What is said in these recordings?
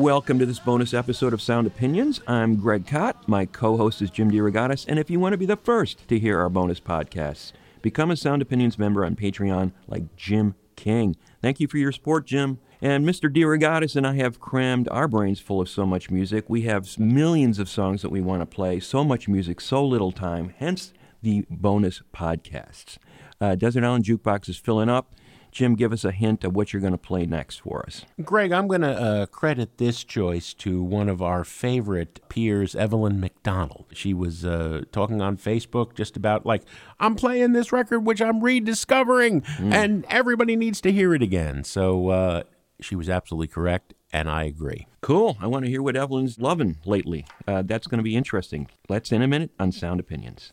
Welcome to this bonus episode of Sound Opinions. I'm Greg Kot. My co host is Jim DeRogatis. And if you want to be the first to hear our bonus podcasts, become a Sound Opinions member on Patreon like Jim King. Thank you for your support, Jim. And Mr. DeRogatis and I have crammed our brains full of so much music. We have millions of songs that we want to play, so much music, so little time, hence the bonus podcasts. Uh, Desert Island Jukebox is filling up. Jim, give us a hint of what you're going to play next for us. Greg, I'm going to uh, credit this choice to one of our favorite peers, Evelyn McDonnell. She was uh, talking on Facebook just about, like, I'm playing this record, which I'm rediscovering, and everybody needs to hear it again. So uh, she was absolutely correct, and I agree. Cool. I want to hear what Evelyn's loving lately. Uh, that's going to be interesting. Let's in a minute on Sound Opinions.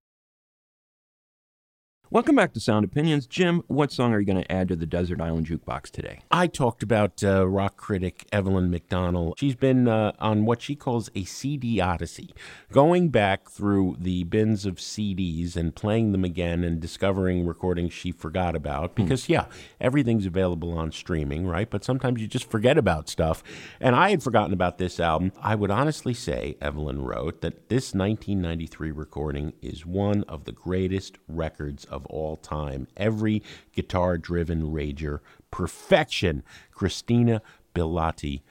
Welcome back to Sound Opinions. Jim, what song are you going to add to the Desert Island Jukebox today? I talked about uh, rock critic Evelyn McDonnell. She's been uh, on what she calls a CD odyssey, going back through the bins of CDs and playing them again and discovering recordings she forgot about. Because, yeah, everything's available on streaming, right? But sometimes you just forget about stuff. And I had forgotten about this album. I would honestly say, Evelyn wrote, that this 1993 recording is one of the greatest records of all time. Every guitar driven rager, perfection. Christina Billotte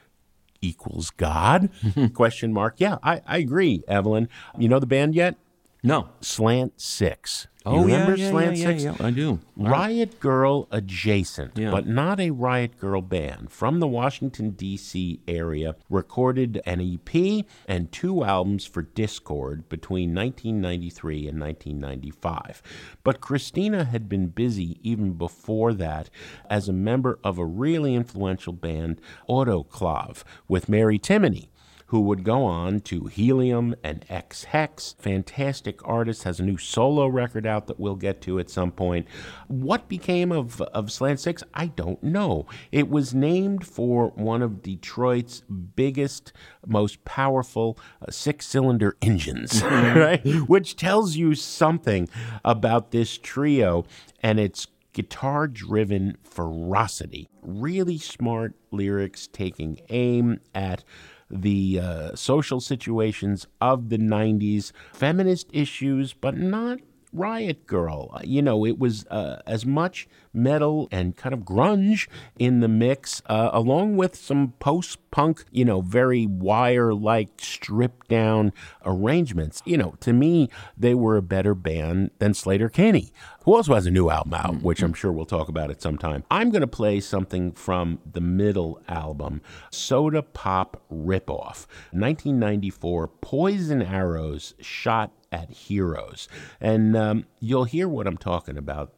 equals God? Question mark. Yeah, I, I agree, Evelyn. You know the band yet? No. Slant Six. You Oh, yeah, remember yeah, Slant yeah, Six? yeah, I do. Riot Grrrl adjacent, but not a Riot Grrrl band. From the Washington, D.C. area, recorded an EP and two albums for Dischord between 1993 and 1995. But Christina had been busy even before that as a member of a really influential band, Autoclave, with Mary Timony who would go on to Helium and Ex Hex. Fantastic artist, has a new solo record out that we'll get to at some point. What became of, of Slant Six? I don't know. It was named for one of Detroit's biggest, most powerful uh, six cylinder engines, right? Which tells you something about this trio and its guitar driven ferocity. Really smart lyrics taking aim at the uh, social situations of the 90s, feminist issues, but not Riot Grrrl. Uh, You know, it was uh, as much metal and kind of grunge in the mix, uh, along with some post punk, you know, very wire like, stripped down arrangements. You know, to me, they were a better band than Slater Kinney, who also has a new album out, which I'm sure we'll talk about at some time. I'm going to play something from the middle album, Soda Pop Ripoff, 1994, Poison Arrows Shot at Heroes. And um, you'll hear what I'm talking about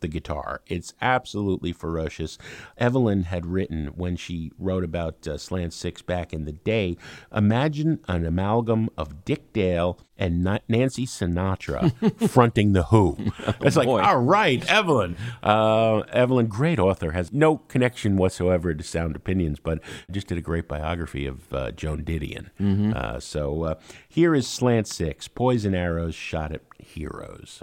the guitar. It's absolutely ferocious. Evelyn had written when she wrote about uh, Slant Six back in the day imagine an amalgam of Dick Dale and Na- Nancy Sinatra fronting The Who. It's like, boy. all right, Evelyn. Uh, Evelyn, great author, has no connection whatsoever to Sound Opinions, but just did a great biography of uh, Joan Didion. Uh, so uh, here is Slant Six Poison Arrows Shot at Heroes. Poison arrows shot heroes.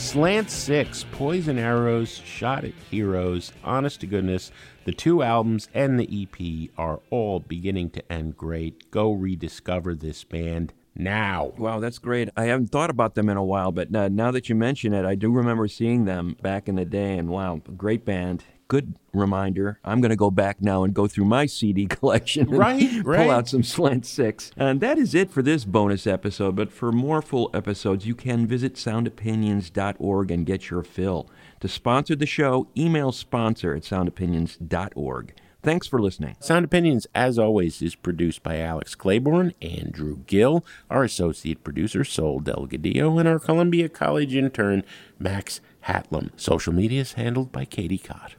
Slant Six, Poison Arrows, Shot at Heroes, Honest to Goodness, the two albums and the EP are all beginning to end great. Go rediscover this band now. Wow, that's great. I haven't thought about them in a while, but uh, now that you mention it, I do remember seeing them back in the day, and wow, great band. Good reminder. I'm going to go back now and go through my CD collection and Right, right. pull out some Slant 6. And that is it for this bonus episode, but for more full episodes, you can visit soundopinions.org and get your fill. To sponsor the show, email sponsor at soundopinions.org. Thanks for listening. Sound Opinions, as always, is produced by Alex Claiborne, Andrew Gill, our associate producer, Sol Delgadillo, and our Columbia College intern, Max Hatlam. Social media is handled by Katie Cott.